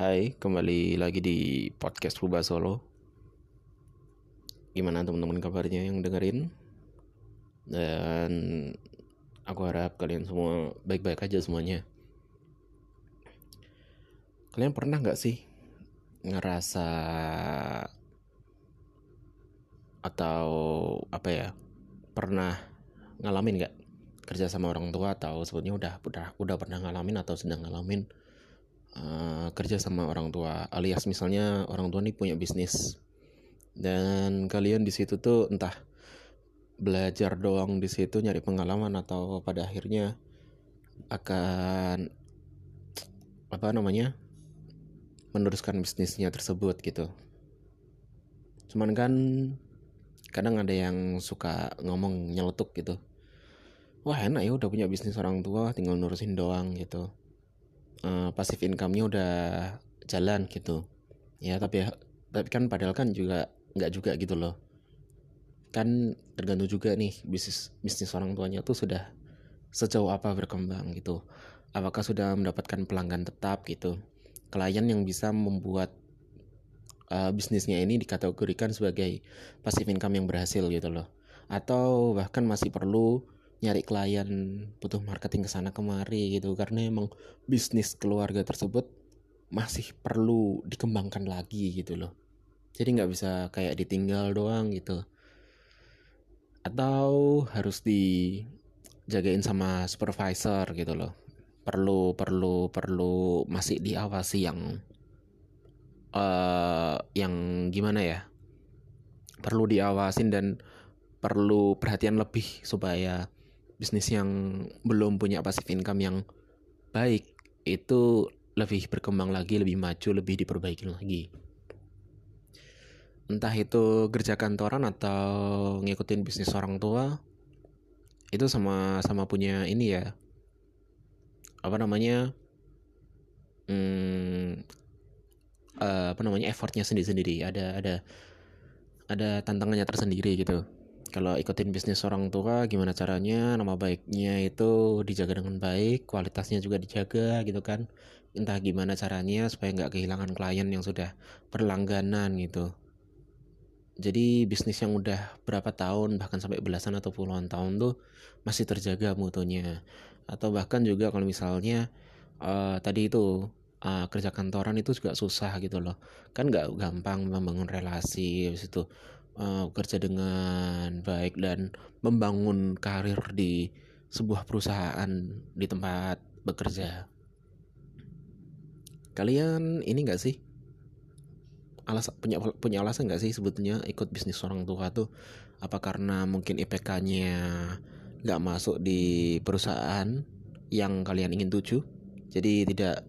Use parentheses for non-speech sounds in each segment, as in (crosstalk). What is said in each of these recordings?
Hai, kembali lagi di podcast Puba Solo. Gimana teman-teman kabarnya yang dengerin? Dan aku harap kalian semua baik-baik aja semuanya. Kalian pernah nggak sih ngerasa atau apa ya? Pernah ngalamin nggak kerja sama orang tua atau sebetulnya udah udah udah pernah ngalamin atau sedang ngalamin uh, kerja sama orang tua alias misalnya orang tua nih punya bisnis. Dan kalian di situ tuh entah belajar doang di situ nyari pengalaman atau pada akhirnya akan apa namanya meneruskan bisnisnya tersebut gitu. Cuman kan kadang ada yang suka ngomong nyeletuk gitu. Wah enak ya udah punya bisnis orang tua tinggal nurusin doang gitu uh, pasif income-nya udah jalan gitu. Ya tapi tapi kan padahal kan juga nggak juga gitu loh. Kan tergantung juga nih bisnis bisnis orang tuanya tuh sudah sejauh apa berkembang gitu. Apakah sudah mendapatkan pelanggan tetap gitu. Klien yang bisa membuat uh, bisnisnya ini dikategorikan sebagai passive income yang berhasil gitu loh. Atau bahkan masih perlu nyari klien butuh marketing ke sana kemari gitu. Karena emang bisnis keluarga tersebut masih perlu dikembangkan lagi gitu loh. Jadi nggak bisa kayak ditinggal doang gitu. Atau harus dijagain sama supervisor gitu loh. Perlu perlu perlu masih diawasi yang uh, yang gimana ya? Perlu diawasin dan perlu perhatian lebih supaya bisnis yang belum punya pasif income yang baik itu lebih berkembang lagi, lebih maju, lebih diperbaiki lagi. Entah itu kerja kantoran atau ngikutin bisnis orang tua, itu sama-sama punya ini ya. Apa namanya? Hmm, uh, apa namanya effortnya sendiri-sendiri ada ada ada tantangannya tersendiri gitu kalau ikutin bisnis orang tua gimana caranya nama baiknya itu dijaga dengan baik kualitasnya juga dijaga gitu kan? Entah gimana caranya supaya nggak kehilangan klien yang sudah berlangganan gitu. Jadi bisnis yang udah berapa tahun bahkan sampai belasan atau puluhan tahun tuh masih terjaga mutunya. Atau bahkan juga kalau misalnya uh, tadi itu uh, kerja kantoran itu juga susah gitu loh. Kan nggak gampang membangun relasi habis itu uh, bekerja dengan baik dan membangun karir di sebuah perusahaan di tempat bekerja. Kalian ini gak sih? Alas punya punya alasan gak sih sebetulnya ikut bisnis orang tua tuh? Apa karena mungkin IPK-nya nggak masuk di perusahaan yang kalian ingin tuju? Jadi tidak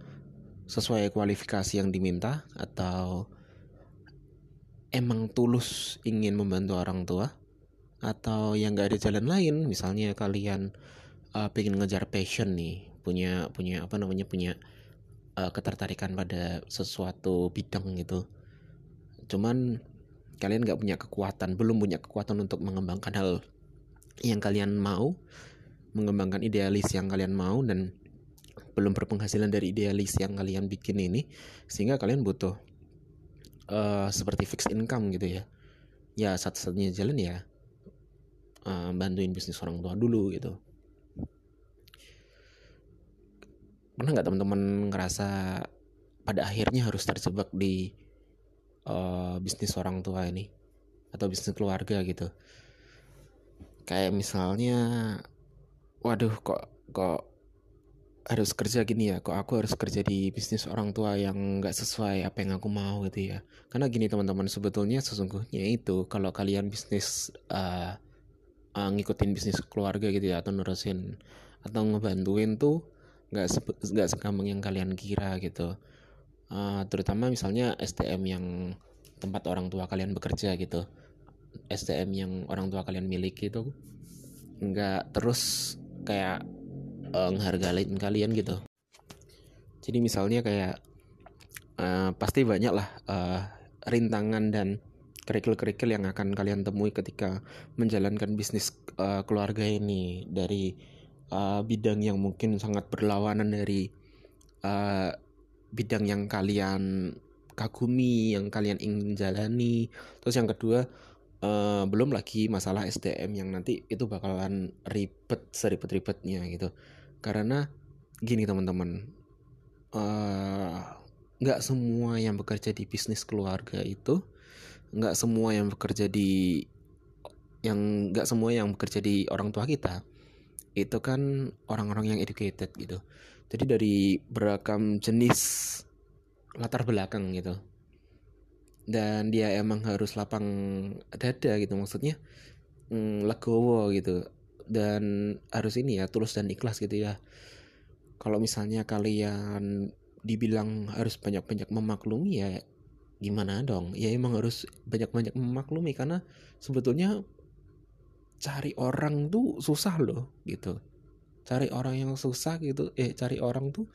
sesuai kualifikasi yang diminta atau emang tulus ingin membantu orang tua atau yang gak ada jalan lain? Misalnya kalian uh, pengen ngejar passion nih punya punya apa namanya punya uh, ketertarikan pada sesuatu bidang gitu. Cuman kalian gak punya kekuatan belum punya kekuatan untuk mengembangkan hal yang kalian mau mengembangkan idealis yang kalian mau dan belum berpenghasilan dari idealis yang kalian bikin ini sehingga kalian butuh uh, seperti fixed income gitu ya. Ya satu-satunya jalan ya uh, bantuin bisnis orang tua dulu gitu. Pernah nggak teman-teman ngerasa pada akhirnya harus terjebak di uh, bisnis orang tua ini? Atau bisnis keluarga gitu? Kayak misalnya waduh kok kok harus kerja gini ya kok aku harus kerja di bisnis orang tua yang nggak sesuai apa yang aku mau gitu ya. Karena gini teman-teman sebetulnya sesungguhnya itu kalau kalian bisnis uh, uh, ngikutin bisnis keluarga gitu ya atau nurusin atau ngebantuin tuh nggak nggak segampang yang kalian kira gitu. Uh, terutama misalnya STM yang tempat orang tua kalian bekerja gitu. STM yang orang tua kalian miliki itu nggak terus kayak uh, ngehargain kalian gitu. Jadi misalnya kayak uh, pasti banyak lah uh, rintangan dan kerikil-kerikil yang akan kalian temui ketika menjalankan bisnis uh, keluarga ini. Dari uh, bidang yang mungkin sangat berlawanan dari uh, bidang yang kalian kagumi yang kalian ingin jalani. Terus yang kedua uh, belum lagi masalah SDM yang nanti itu bakalan ribet seribet-ribetnya gitu karena gini teman-teman eh, nggak uh, semua yang bekerja di bisnis keluarga itu nggak semua yang bekerja di yang nggak semua yang bekerja di orang tua kita itu kan orang-orang yang educated gitu. Jadi dari beragam jenis latar belakang gitu. Dan dia emang harus lapang dada gitu maksudnya mm, legowo gitu dan harus ini ya tulus dan ikhlas gitu ya. Kalau misalnya kalian dibilang harus banyak-banyak memaklumi ya gimana dong? Ya emang harus banyak-banyak memaklumi karena sebetulnya cari orang tuh susah loh gitu. Cari orang yang susah gitu eh cari orang tuh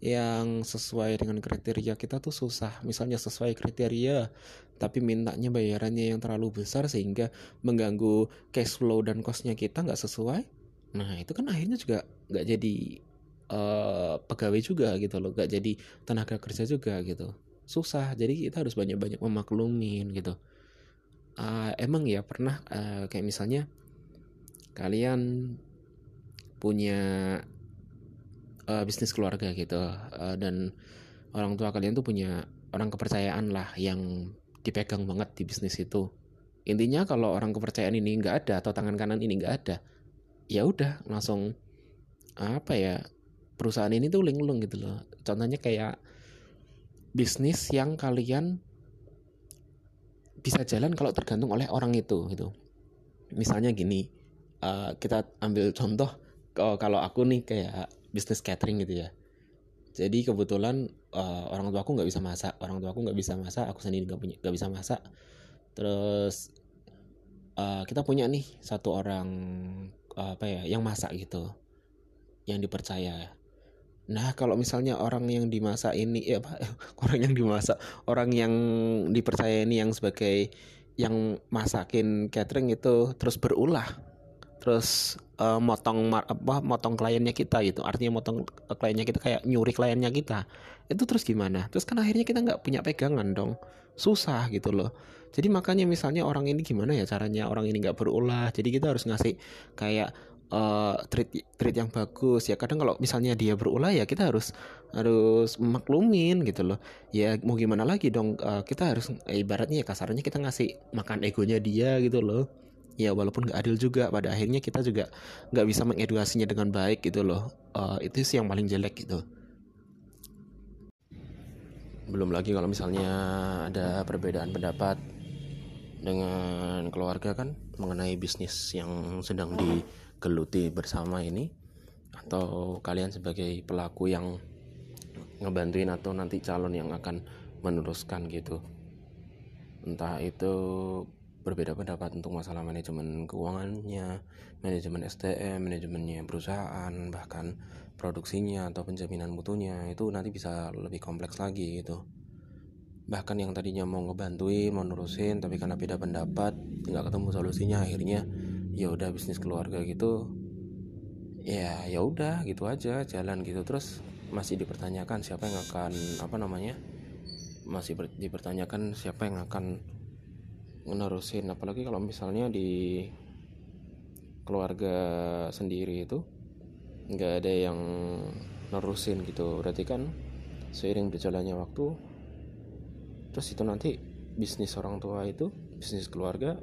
yang sesuai dengan kriteria kita tuh susah. Misalnya sesuai kriteria tapi mintanya bayarannya yang terlalu besar sehingga mengganggu cash flow dan costnya kita nggak sesuai nah itu kan akhirnya juga nggak jadi uh, pegawai juga gitu loh nggak jadi tenaga kerja juga gitu. Susah jadi kita harus banyak-banyak memaklumin gitu. Uh, emang ya pernah uh, kayak misalnya kalian punya uh, bisnis keluarga gitu. Uh, dan orang tua kalian tuh punya orang kepercayaan lah yang dipegang banget di bisnis itu. Intinya kalau orang kepercayaan ini nggak ada atau tangan kanan ini nggak ada ya udah langsung apa ya perusahaan ini tuh linglung gitu loh. Contohnya kayak bisnis yang kalian bisa jalan kalau tergantung oleh orang itu gitu. Misalnya gini uh, kita ambil contoh kalau aku nih kayak bisnis catering gitu ya. Jadi kebetulan uh, orang tua aku nggak bisa masak orang tua aku nggak bisa masak aku sendiri nggak punya nggak bisa masak. Terus uh, kita punya nih satu orang uh, apa ya yang masak gitu yang dipercaya. Nah kalau misalnya orang yang dimasak ini ya apa (laughs) orang yang dimasak orang yang dipercaya ini yang sebagai yang masakin catering itu terus berulah terus uh, motong apa motong kliennya kita gitu. Artinya motong kliennya kita kayak nyuri kliennya kita. Itu terus gimana? Terus kan akhirnya kita nggak punya pegangan dong. Susah gitu loh. Jadi makanya misalnya orang ini gimana ya caranya orang ini nggak berulah. Jadi kita harus ngasih kayak uh, treat treat yang bagus. Ya kadang kalau misalnya dia berulah ya kita harus harus maklumin gitu loh. Ya mau gimana lagi dong uh, kita harus ibaratnya ya kasarnya kita ngasih makan egonya dia gitu loh ya walaupun nggak adil juga pada akhirnya kita juga nggak bisa mengedukasinya dengan baik gitu loh. Uh, itu sih yang paling jelek gitu. Belum lagi kalau misalnya ada perbedaan pendapat dengan keluarga kan mengenai bisnis yang sedang digeluti bersama ini atau kalian sebagai pelaku yang ngebantuin atau nanti calon yang akan meneruskan gitu. Entah itu berbeda pendapat untuk masalah manajemen keuangannya, manajemen STM, manajemennya perusahaan, bahkan produksinya atau penjaminan mutunya itu nanti bisa lebih kompleks lagi gitu. Bahkan yang tadinya mau ngebantuin, mau nurusin, tapi karena beda pendapat, nggak ketemu solusinya, akhirnya ya udah bisnis keluarga gitu, ya ya udah gitu aja jalan gitu terus masih dipertanyakan siapa yang akan apa namanya masih dipertanyakan siapa yang akan menerusin. Apalagi kalau misalnya di keluarga sendiri itu nggak ada yang nerusin gitu. Berarti kan seiring berjalannya waktu terus itu nanti bisnis orang tua itu bisnis keluarga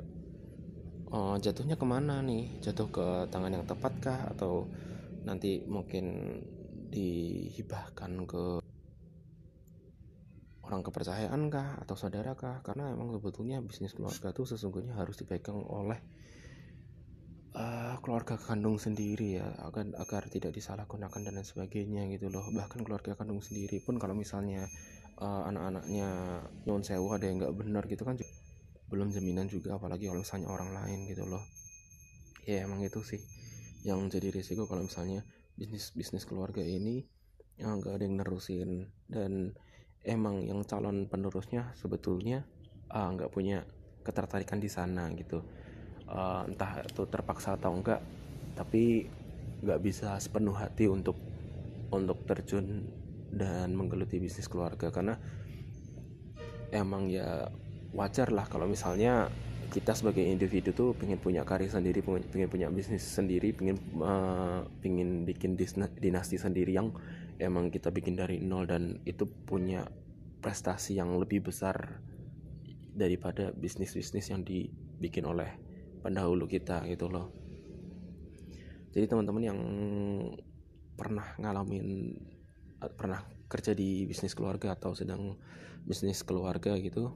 uh, jatuhnya ke mana nih? Jatuh ke tangan yang tepat kah? Atau nanti mungkin dihibahkan ke orang kepercayaan kah atau saudara kah? Karena emang sebetulnya bisnis keluarga tuh sesungguhnya harus dipegang oleh uh, keluarga kandung sendiri ya agar agar tidak disalahgunakan dan lain sebagainya gitu loh. Bahkan keluarga kandung sendiri pun kalau misalnya uh, anak-anaknya non sewa ada yang nggak benar gitu kan belum jaminan juga apalagi kalau misalnya orang lain gitu loh. Ya emang itu sih yang jadi risiko kalau misalnya bisnis bisnis keluarga ini yang nggak ada yang nerusin. Dan emang yang calon penerusnya sebetulnya uh, nggak punya ketertarikan di sana gitu. Uh, entah itu terpaksa atau enggak tapi nggak bisa sepenuh hati untuk untuk terjun dan menggeluti bisnis keluarga. Karena emang ya wajar lah kalau misalnya kita sebagai individu tuh pengen punya karir sendiri pengen, punya bisnis sendiri pengen uh, pengen bikin dinasti sendiri yang emang kita bikin dari nol dan itu punya prestasi yang lebih besar daripada bisnis-bisnis yang dibikin oleh pendahulu kita gitu loh. Jadi teman-teman yang pernah ngalamin pernah kerja di bisnis keluarga atau sedang bisnis keluarga gitu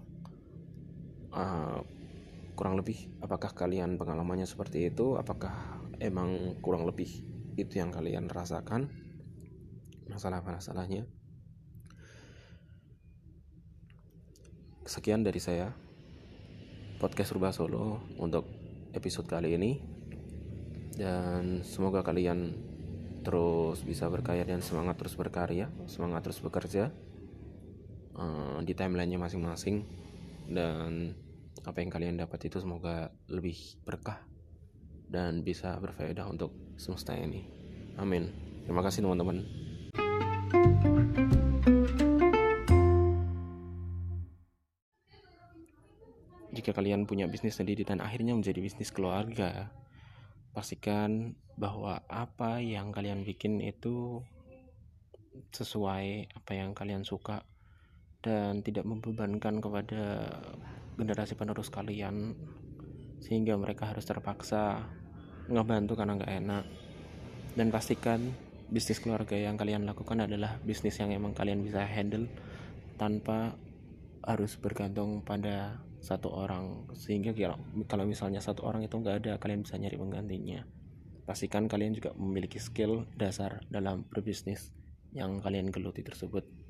uh, kurang lebih apakah kalian pengalamannya seperti itu? Apakah emang kurang lebih itu yang kalian rasakan? Masalah-masalahnya. Sekian dari saya podcast Rubah Solo untuk episode kali ini. Dan semoga kalian terus bisa berkarya dan semangat terus berkarya semangat terus bekerja uh, di timelinenya masing-masing. Dan apa yang kalian dapat itu semoga lebih berkah dan bisa berfaedah untuk semesta ini. Amin. Terima kasih teman-teman. Jika kalian punya bisnis sendiri dan akhirnya menjadi bisnis keluarga, pastikan bahwa apa yang kalian bikin itu sesuai apa yang kalian suka dan tidak membebankan kepada generasi penerus kalian sehingga mereka harus terpaksa ngebantu karena nggak enak. Dan pastikan bisnis keluarga yang kalian lakukan adalah bisnis yang emang kalian bisa handle tanpa harus bergantung pada satu orang. Sehingga kalau misalnya satu orang itu nggak ada kalian bisa nyari penggantinya. Pastikan kalian juga memiliki skill dasar dalam berbisnis yang kalian geluti tersebut